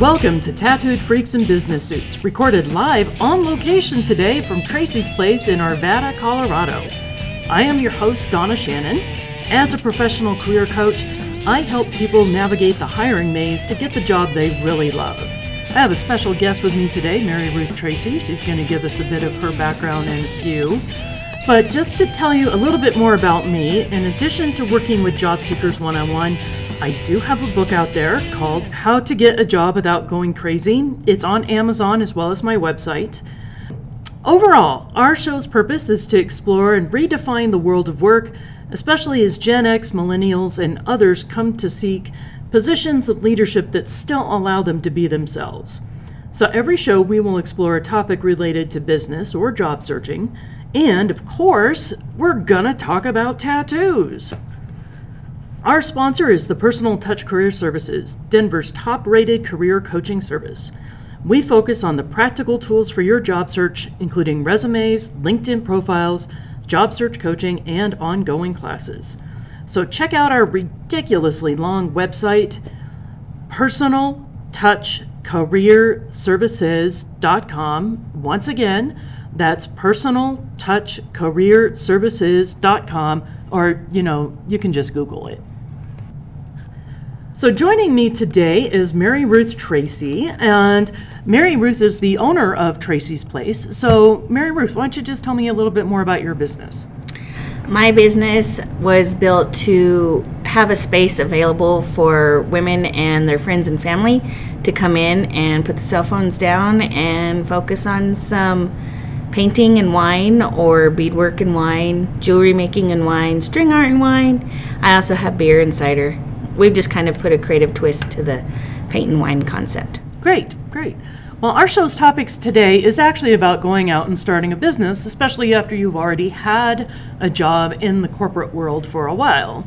Welcome to Tattooed Freaks in Business Suits, recorded live on location today from Tracy's Place in Arvada, Colorado. I am your host, Donna Shannon. As a professional career coach, I help people navigate the hiring maze to get the job they really love. I have a special guest with me today, Mary Ruth Tracy. She's going to give us a bit of her background and view. But just to tell you a little bit more about me, in addition to working with job seekers one on one, I do have a book out there called How to Get a Job Without Going Crazy. It's on Amazon as well as my website. Overall, our show's purpose is to explore and redefine the world of work, especially as Gen X, millennials, and others come to seek positions of leadership that still allow them to be themselves. So, every show we will explore a topic related to business or job searching, and of course, we're gonna talk about tattoos. Our sponsor is the Personal Touch Career Services, Denver's top rated career coaching service. We focus on the practical tools for your job search, including resumes, LinkedIn profiles, job search coaching, and ongoing classes. So check out our ridiculously long website, personaltouchcareerservices.com. Once again, that's personaltouchcareerservices.com, or, you know, you can just Google it. So, joining me today is Mary Ruth Tracy, and Mary Ruth is the owner of Tracy's Place. So, Mary Ruth, why don't you just tell me a little bit more about your business? My business was built to have a space available for women and their friends and family to come in and put the cell phones down and focus on some painting and wine or beadwork and wine, jewelry making and wine, string art and wine. I also have beer and cider. We've just kind of put a creative twist to the paint and wine concept. Great, great. Well, our show's topics today is actually about going out and starting a business, especially after you've already had a job in the corporate world for a while.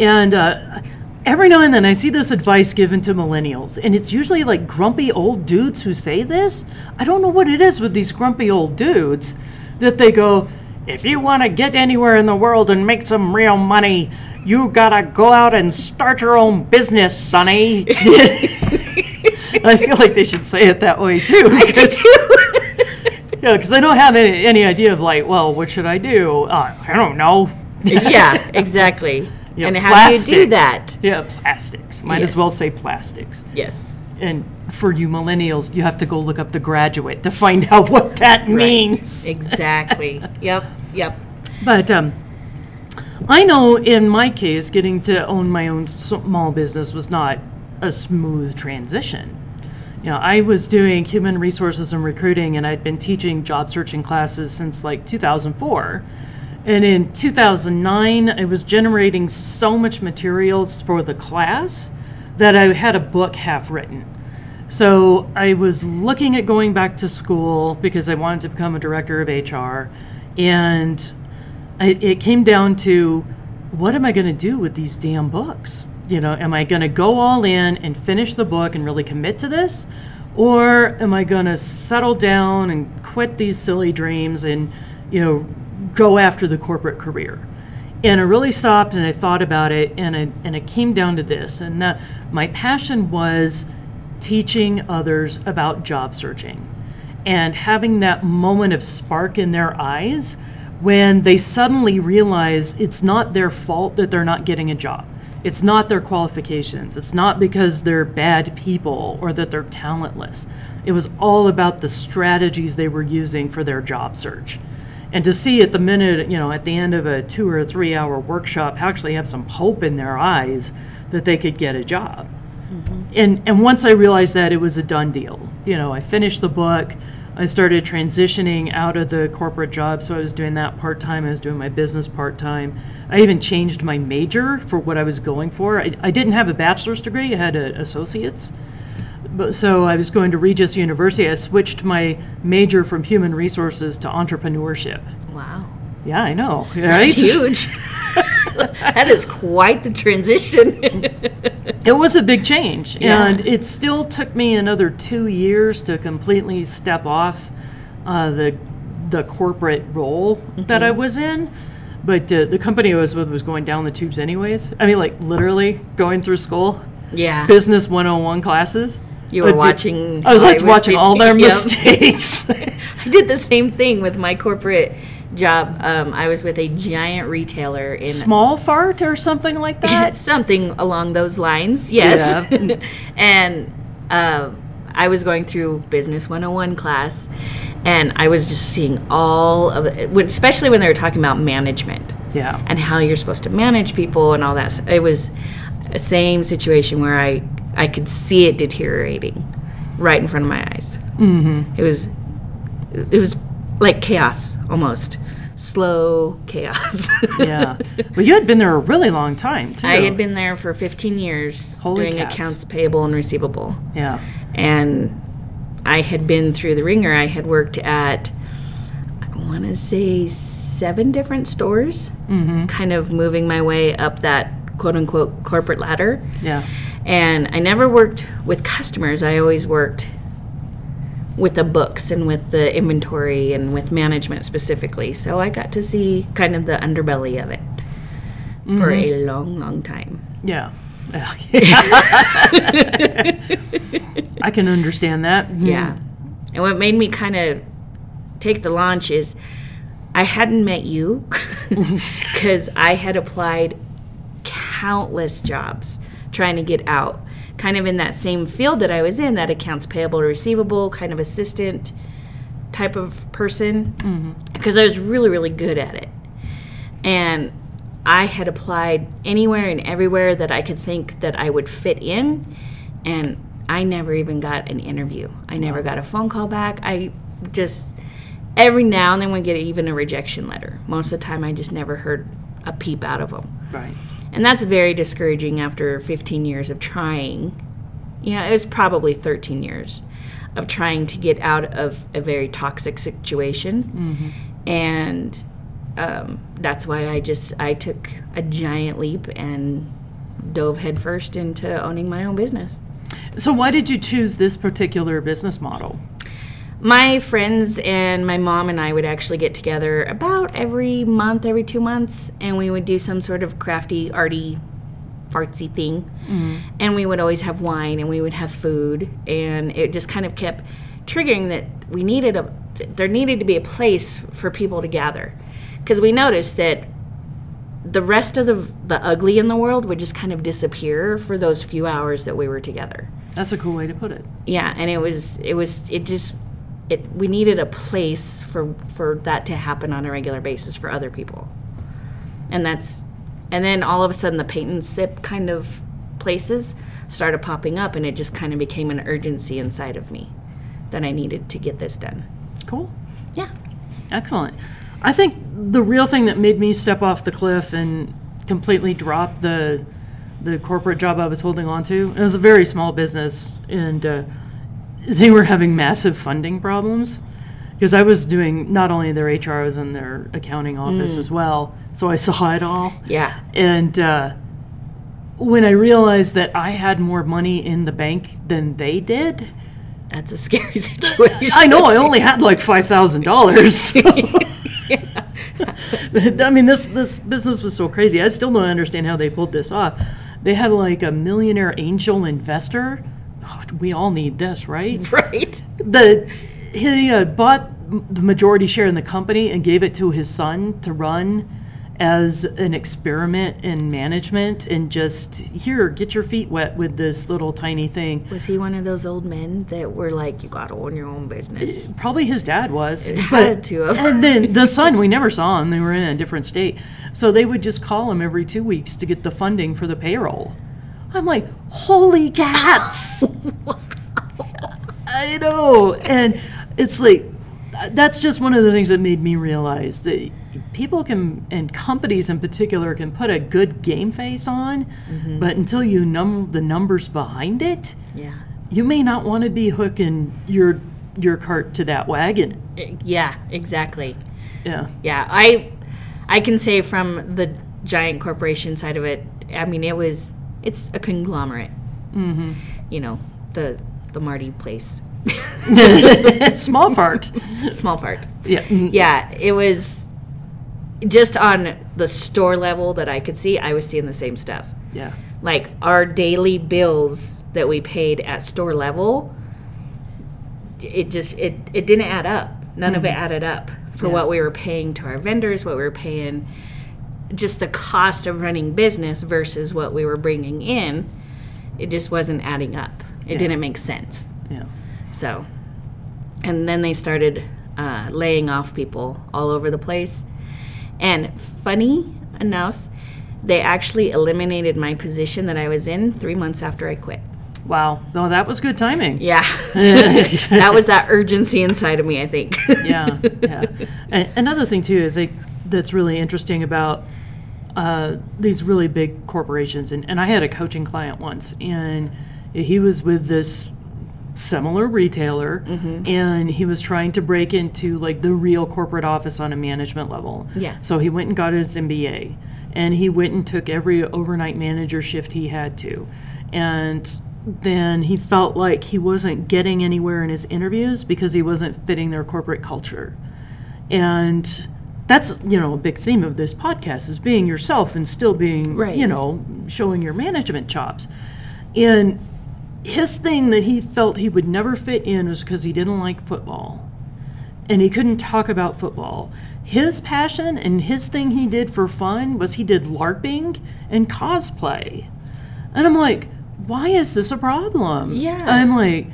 And uh, every now and then I see this advice given to millennials, and it's usually like grumpy old dudes who say this. I don't know what it is with these grumpy old dudes that they go, if you want to get anywhere in the world and make some real money, you gotta go out and start your own business, sonny. I feel like they should say it that way too. I do too. Yeah, because I don't have any, any idea of like, well, what should I do? Uh, I don't know. yeah, exactly. Yeah, and how do you do that? Yeah, plastics. Might as well say plastics. Yes. And for you millennials, you have to go look up the graduate to find out what that means. Exactly. yep. Yep. But um, I know in my case, getting to own my own small business was not a smooth transition. You know, I was doing human resources and recruiting, and I'd been teaching job searching classes since like 2004. And in 2009, I was generating so much materials for the class that I had a book half written. So I was looking at going back to school because I wanted to become a director of HR. And I, it came down to what am I going to do with these damn books? You know, am I going to go all in and finish the book and really commit to this? Or am I going to settle down and quit these silly dreams and, you know, go after the corporate career? And I really stopped and I thought about it and I, and it came down to this. And my passion was teaching others about job searching and having that moment of spark in their eyes when they suddenly realize it's not their fault that they're not getting a job. It's not their qualifications. It's not because they're bad people or that they're talentless. It was all about the strategies they were using for their job search. And to see at the minute, you know, at the end of a two or three hour workshop, actually have some hope in their eyes that they could get a job mm-hmm. and and once I realized that it was a done deal. You know, I finished the book. I started transitioning out of the corporate job, so I was doing that part time. I was doing my business part time. I even changed my major for what I was going for. I, I didn't have a bachelor's degree; I had an associate's. But so I was going to Regis University. I switched my major from human resources to entrepreneurship. Wow. Yeah, I know, right? That's huge. that is quite the transition. It was a big change, Yeah. and it still took me another two years to completely step off uh, the the corporate role that I was in. But uh, the company I was with was going down the tubes, anyways. I mean, like literally going through school, yeah. business 101 classes. You were be- watching. I was like watching all their Yep. mistakes. I did the same thing with my corporate job. Um, I was with a giant retailer in Small fart or something like that. something along those lines. Yes. Yeah. and uh, I was going through Business 101 class, and I was just seeing all of it, when- especially when they were talking about management Yeah. and how you're supposed to manage people and all that. It was a same situation where I I could see it deteriorating right in front of my eyes. Mm-hmm. It was it was like chaos almost, slow chaos. yeah. But you had been there a really long time too. I had been there for 15 years Holy doing cats. accounts payable and receivable. Yeah. And I had been through the ringer. I had worked at, I want to say, seven different stores, Mm-hmm. kind of moving my way up that quote unquote corporate ladder. Yeah. And I never worked with customers. I always worked with the books and with the inventory and with management specifically. So I got to see kind of the underbelly of it for Mm-hmm. a long, long time. Yeah. I can understand that. Mhm. Yeah. And what made me kind of take the launch is I hadn't met you because I had applied countless jobs trying to get out, kind of in that same field that I was in, that accounts payable, receivable, kind of assistant type of person, mm-hmm. because I was really, really good at it. And I had applied anywhere and everywhere that I could think that I would fit in, and I never even got an interview. I never got a phone call back. I just every now and then would get even a rejection letter. Most of the time, I just never heard a peep out of them. Right. And that's very discouraging after 15 years of trying. You know, it was probably 13 years of trying to get out of a very toxic situation. And um, that's why I just I took a giant leap and dove headfirst into owning my own business. So why did you choose this particular business model? My friends and my mom and I would actually get together about every month, every two months, and we would do some sort of crafty, arty, fartsy thing. Mm-hmm. And we would always have wine and we would have food, and it just kind of kept triggering that we needed a there needed to be a place for people to gather because we noticed that the rest of the the ugly in the world would just kind of disappear for those few hours that we were together That's a cool way to put it. yeah and it was it was it just it we needed a place for for that to happen on a regular basis for other people and that's and then all of a sudden the paint and sip kind of places started popping up and it just kind of became an urgency inside of me that i needed to get this done Cool. yeah Excellent. I think the real thing that made me step off the cliff and completely drop the the corporate job I was holding on to. It was a very small business, and uh, they were having massive funding problems because I was doing not only their HR, I was in their accounting office as well. So I saw it all. yeah And uh, when I realized that I had more money in the bank than they did, that's a scary situation I know I only had like five thousand dollars. I mean, this this business was so crazy. I still don't understand how they pulled this off. They had like a millionaire angel investor. Oh, we all need this, right? right The he uh, bought the majority share in the company and gave it to his son to run as an experiment in management and just here get your feet wet with this little tiny thing was he one of those old men that were like you gotta own your own business Probably his dad was. It had to have. And then the son, we never saw him. They were in a different state. So they would just call him every two weeks to get the funding for the payroll. I'm like, holy cats! I know. And it's like, that's just one of the things that made me realize that people can, and companies in particular, can put a good game face on, Mm-hmm. but until you know the numbers behind it, yeah you may not want to be hooking your your cart to that wagon. yeah exactly Yeah. yeah i i can say from the giant corporation side of it i mean it was it's a conglomerate mm-hmm. you know the the marty place Small fart. small fart Yeah. mm, yeah it was just on the store level that i could see i was seeing the same stuff Yeah. Like our daily bills that we paid at store level, it just it it didn't add up. None of it added up for Yeah. what we were paying to our vendors, what we were paying just the cost of running business versus what we were bringing in. It just wasn't adding up. It Yeah. didn't make sense. Yeah. So, and then they started uh, laying off people all over the place. And funny enough, they actually eliminated my position that I was in three months after I quit. Wow. No, that was good timing. Yeah. that was that urgency inside of me, I think. yeah, yeah. And another thing too, I think that's really interesting about uh, these really big corporations, and, and I had a coaching client once, and he was with this similar retailer, mm-hmm. and he was trying to break into like the real corporate office on a management level. Yeah. So he went and got his MBA, and he went and took every overnight manager shift he had to, and then he felt like he wasn't getting anywhere in his interviews because he wasn't fitting their corporate culture. And that's, you know, a big theme of this podcast is being yourself and still being, Right. you know, showing your management chops. And his thing that he felt he would never fit in was because he didn't like football and he couldn't talk about football. His passion and his thing he did for fun was he did LARPing and cosplay. And I'm like, why is this a problem? Yeah. I'm like,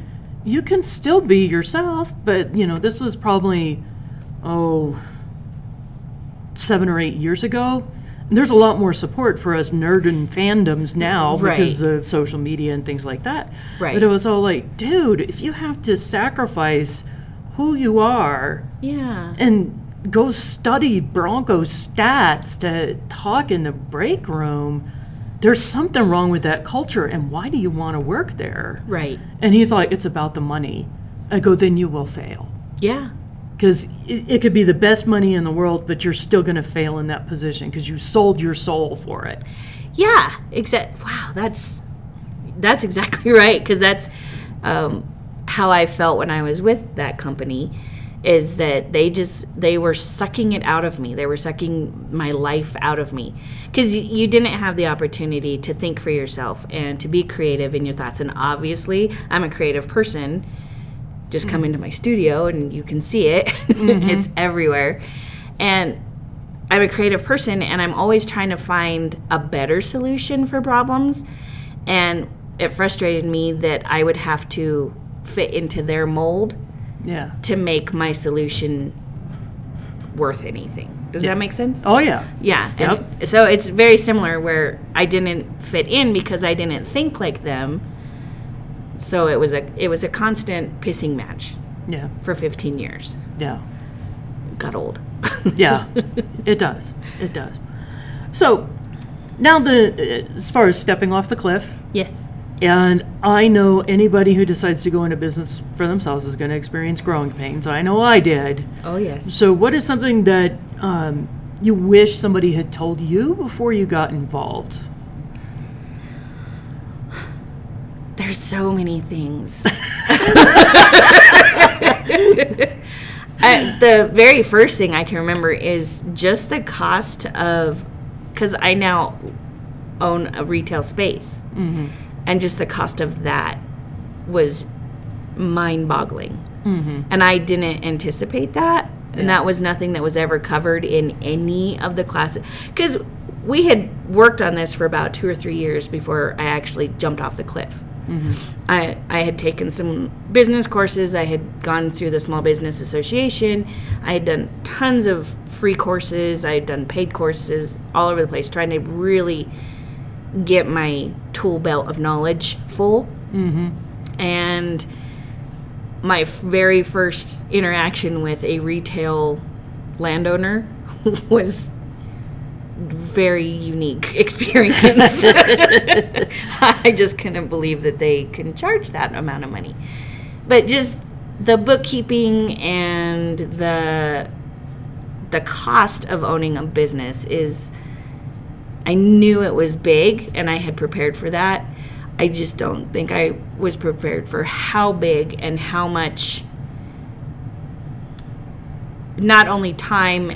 you can still be yourself, but you know, this was probably, oh, seven or eight years ago. There's a lot more support for us nerd and fandoms now because of social media and things like that. Right. But it was all like, dude, if you have to sacrifice who you are yeah. and go study Broncos stats to talk in the break room, there's something wrong with that culture. And why do you want to work there? Right. And he's like, it's about the money. I go, then you will fail. Yeah. Because it, it could be the best money in the world, but you're still going to fail in that position because you sold your soul for it. Yeah, exact. Wow, that's that's exactly right because that's um, how I felt when I was with that company. Is that they just they were sucking it out of me. They were sucking my life out of me because you, you didn't have the opportunity to think for yourself and to be creative in your thoughts. And obviously, I'm a creative person. Just come into my studio and you can see it. it's mm-hmm. everywhere, and I'm a creative person and I'm always trying to find a better solution for problems. And it frustrated me that I would have to fit into their mold Yeah. to make my solution worth anything. Does that make sense? Oh, yeah. Yeah. And so it's very similar where I didn't fit in because I didn't think like them. So it was a it was a constant pissing match Yeah. for 15 years. Yeah. Got old. Yeah, it does. It does. So now the as far as stepping off the cliff, yes. and I know anybody who decides to go into business for themselves is going to experience growing pains. I know I did. Oh yes. So what is something that um, you wish somebody had told you before you got involved? There's so many things. I, uh, the very first thing I can remember is just the cost of, because I now own a retail space, mm-hmm. and just the cost of that was mind-boggling, mm-hmm. and I didn't anticipate that, and that was nothing that was ever covered in any of the classes, because we had worked on this for about two or three years before I actually jumped off the cliff. I, I had taken some business courses. I had gone through the Small Business Association. I had done tons of free courses. I had done paid courses all over the place, trying to really get my tool belt of knowledge full. Mm-hmm. And my very first interaction with a retail landowner was very unique experience. I just couldn't believe that they can charge that amount of money. But just the bookkeeping and the the cost of owning a business is I knew it was big and I had prepared for that. I just don't think I was prepared for how big and how much not only time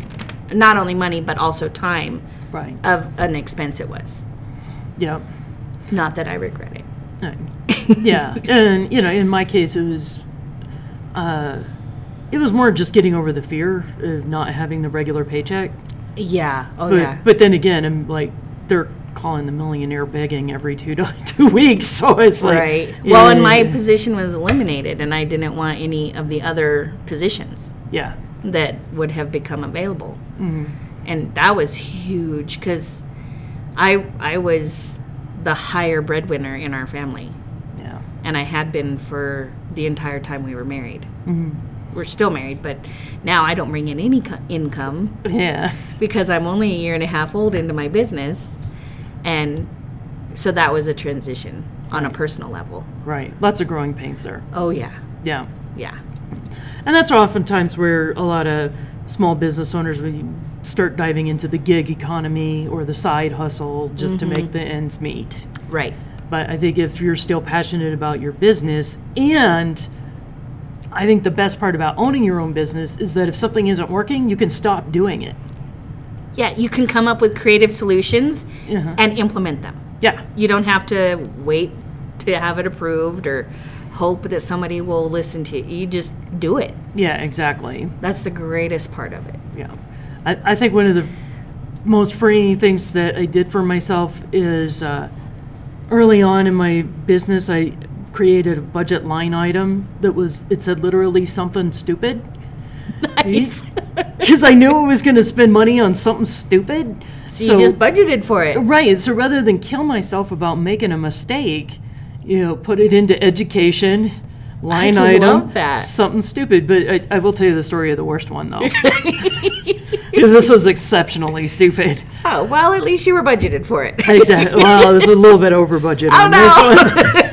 not only money but also time Right. of an expense it was. Yeah. Not that I regret it. yeah, and you know, in my case, it was, uh, it was more just getting over the fear of not having the regular paycheck. Yeah. Oh But, yeah. but then again, I'm like, they're calling the millionaire begging every two do- two weeks, so it's like, right. Well, and my position was eliminated, and I didn't want any of the other positions yeah, that would have become available. Mm-hmm. And that was huge because I I was the higher breadwinner in our family, yeah, and I had been for the entire time we were married. Mm-hmm. We're still married, but now I don't bring in any co- income yeah, because I'm only a year and a half old into my business, and so that was a transition on a personal level. right. Lots of growing pains there. Oh yeah, Yeah. yeah, And that's oftentimes where a lot of small business owners we start diving into the gig economy or the side hustle just to make the ends meet. right. But I think if you're still passionate about your business, and I think the best part about owning your own business is that if something isn't working, you can stop doing it. Yeah, you can come up with creative solutions Uh-huh. and implement them. Yeah, You don't have to wait to have it approved or hope that somebody will listen to you. You just do it. yeah, exactly. That's the greatest part of it. Yeah. I, I think one of the most freeing things that I did for myself is uh, early on in my business, I created a budget line item that was, it said literally something stupid. Nice. Because I knew I was going to spend money on something stupid. So you just budgeted for it. Right. So rather than kill myself about making a mistake, you know, put it into education, line item, that. something stupid. But I, I will tell you the story of the worst one though, because this was exceptionally stupid. Oh, well, at least you were budgeted for it. Exactly. Well, this was a little bit over budget. Oh, on this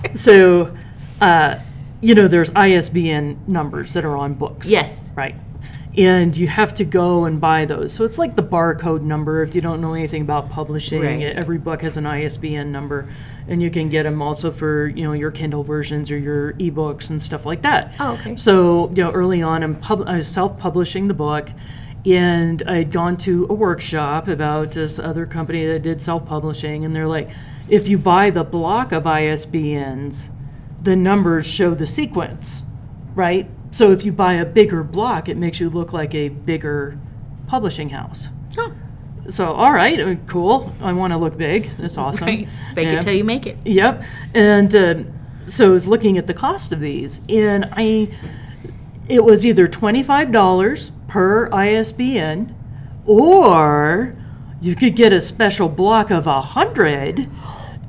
one. so, uh, you know, there's ISBN numbers that are on books. Yes. Right. And you have to go and buy those. So it's like the barcode number. If you don't know anything about publishing, Right. every book has an ISBN number, and you can get them also for you know your Kindle versions or your ebooks and stuff like that. Oh, okay. So you know, early on, I'm pub- I was self-publishing the book, and I'd gone to a workshop about this other company that did self-publishing, and they're like, if you buy the block of ISBNs, the numbers show the sequence, right? So if you buy a bigger block, it makes you look like a bigger publishing house. Oh, So all right, uh, cool. I want to look big. That's awesome. right. Fake And- it till you make it. Yep. And uh, so I was looking at the cost of these, and I, it was either twenty-five dollars per ISBN, or you could get a special block of a hundred,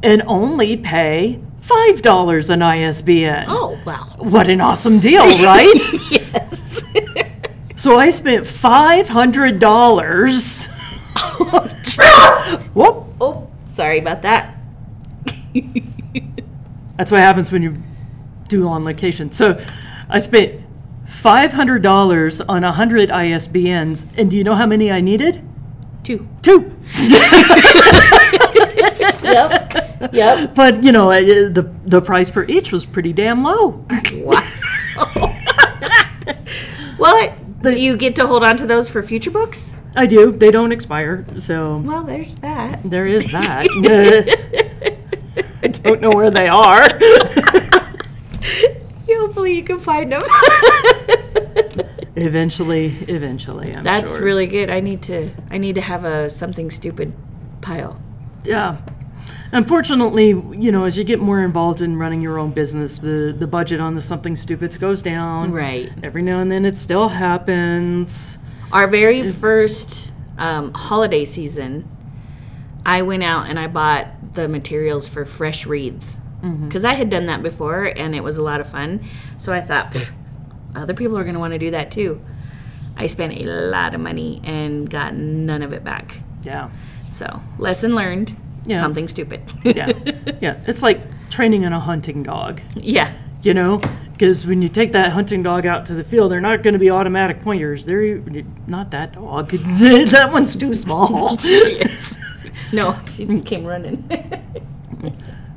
and only pay five dollars an ISBN. Oh, wow. What an awesome deal, right? Yes. so I spent five hundred dollars. Whoop. oh, sorry about that. That's what happens when you do on location. So I spent $500 on 100 ISBNs, and do you know how many I needed? Two. Two. Yep. Yep. But, you know, the, the price per each was pretty damn low. Wow. what? Do you get to hold on to those for future books? I do. They don't expire, so Well, there's that. there is that. I don't know where they are. Hopefully, you can find them. eventually, eventually, I'm That's sure. really good. I need to. I need to have a something stupid pile. Yeah. Unfortunately, you know, as you get more involved in running your own business, the, the budget on the something stupid goes down. Right. Every now and then it still happens. Our very first um, holiday season, I went out and I bought the materials for fresh wreaths because I had done that before and it was a lot of fun. So I thought, other people are going to want to do that too. I spent a lot of money and got none of it back. Yeah. So lesson learned. Yeah. Something stupid. Yeah. yeah. It's like training in a hunting dog, yeah. you know? Because when you take that hunting dog out to the field, they're not going to be automatic pointers. They're not that dog. that one's too small. Yes. No, she just came running.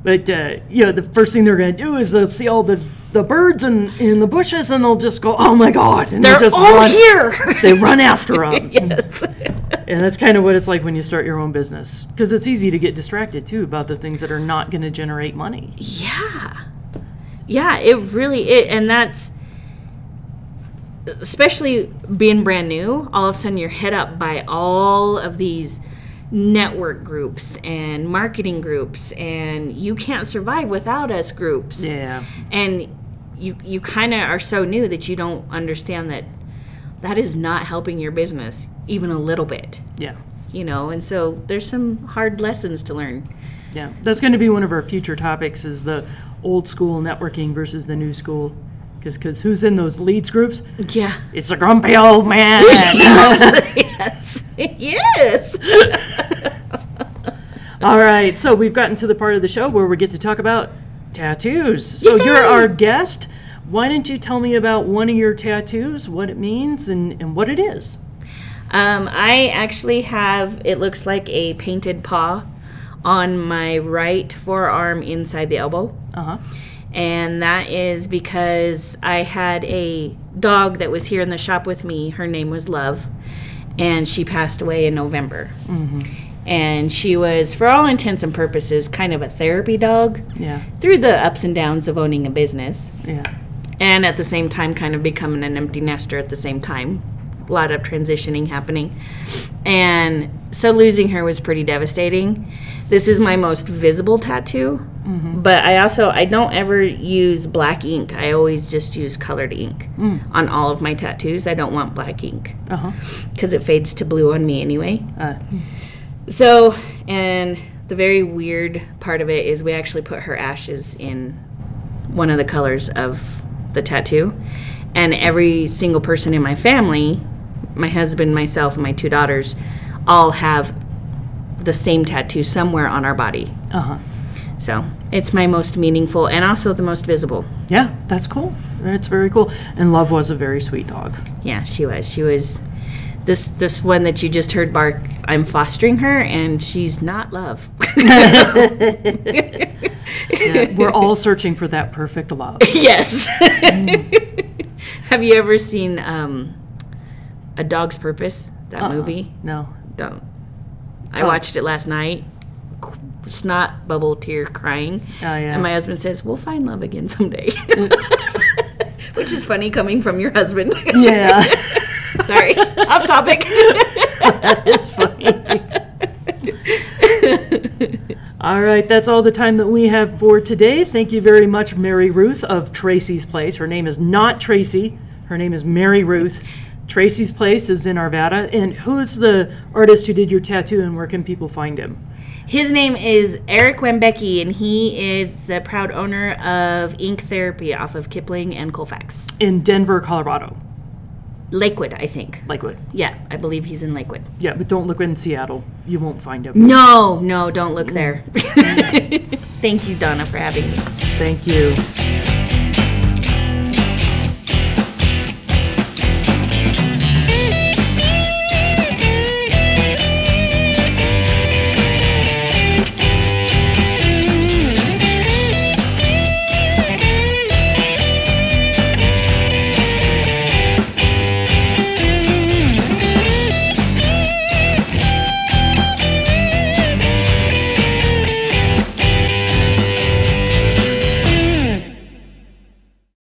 But uh, you know, the first thing they're going to do is they'll see all the, the birds in, in the bushes, and they'll just go, "Oh my god!" And They're they just all run. here. They run after them. yes. and that's kind of what it's like when you start your own business because it's easy to get distracted too about the things that are not going to generate money. Yeah. Yeah, it really it and that's especially being brand new, all of a sudden you're hit up by all of these network groups and marketing groups and you can't survive without us groups. Yeah. And you you kind of are so new that you don't understand that that is not helping your business even a little bit. Yeah. You know, and so there's some hard lessons to learn. Yeah. That's going to be one of our future topics is the old school networking versus the new school. Because cause who's in those leads groups? Yeah. It's a grumpy old man. yes. yes. All right, so we've gotten to the part of the show where we get to talk about tattoos. So you're our guest. Why don't you tell me about one of your tattoos, what it means, and, and what it is? Um, I actually have, it looks like a painted paw on my right forearm inside the elbow. Uh huh. And that is because I had a dog that was here in the shop with me. Her name was Love. And she passed away in November. And she was, for all intents and purposes, kind of a therapy dog Yeah, through the ups and downs of owning a business. yeah, and at the same time kind of becoming an empty nester at the same time. A lot of transitioning happening. And so losing her was pretty devastating. This is my most visible tattoo. Mm-hmm. But i also i don't ever use black ink. I always just use colored ink mm. on all of my tattoos. I don't want black ink uh-huh. because it fades to blue on me anyway. Uh, so and the very weird part of it is we actually put her ashes in one of the colors of the tattoo and every single person in my family my husband myself and my two daughters all have the same tattoo somewhere on our body uh huh. so it's my most meaningful and also the most visible Yeah, that's cool. That's very cool. And Love was a very sweet dog. yeah she was she was this this one that you just heard bark i'm fostering her and she's not love Yeah, we're all searching for that perfect love. Yes. Have you ever seen um, A Dog's Purpose? That movie? No. Don't. I Oh. watched it last night. Snot, bubble, tear, crying. Oh, yeah. And my husband says, We'll find love again someday. Which is funny coming from your husband. Yeah, Sorry, off topic. that is funny. all right, that's all the time that we have for today. Thank you very much, Mary Ruth of Tracy's Place. Her name is not Tracy, her name is Mary Ruth. Tracy's Place is in Arvada. And who's the artist who did your tattoo and where can people find him? His name is Eric Wembecki, and he is the proud owner of Ink Therapy off of Kipling and Colfax. In Denver, Colorado. Lakewood, I think. Lakewood. Yeah, I believe he's in Lakewood. Yeah, but don't look in Seattle. You won't find him. No, no, don't look there. Mm. Thank you, Donna, for having me. Thank you.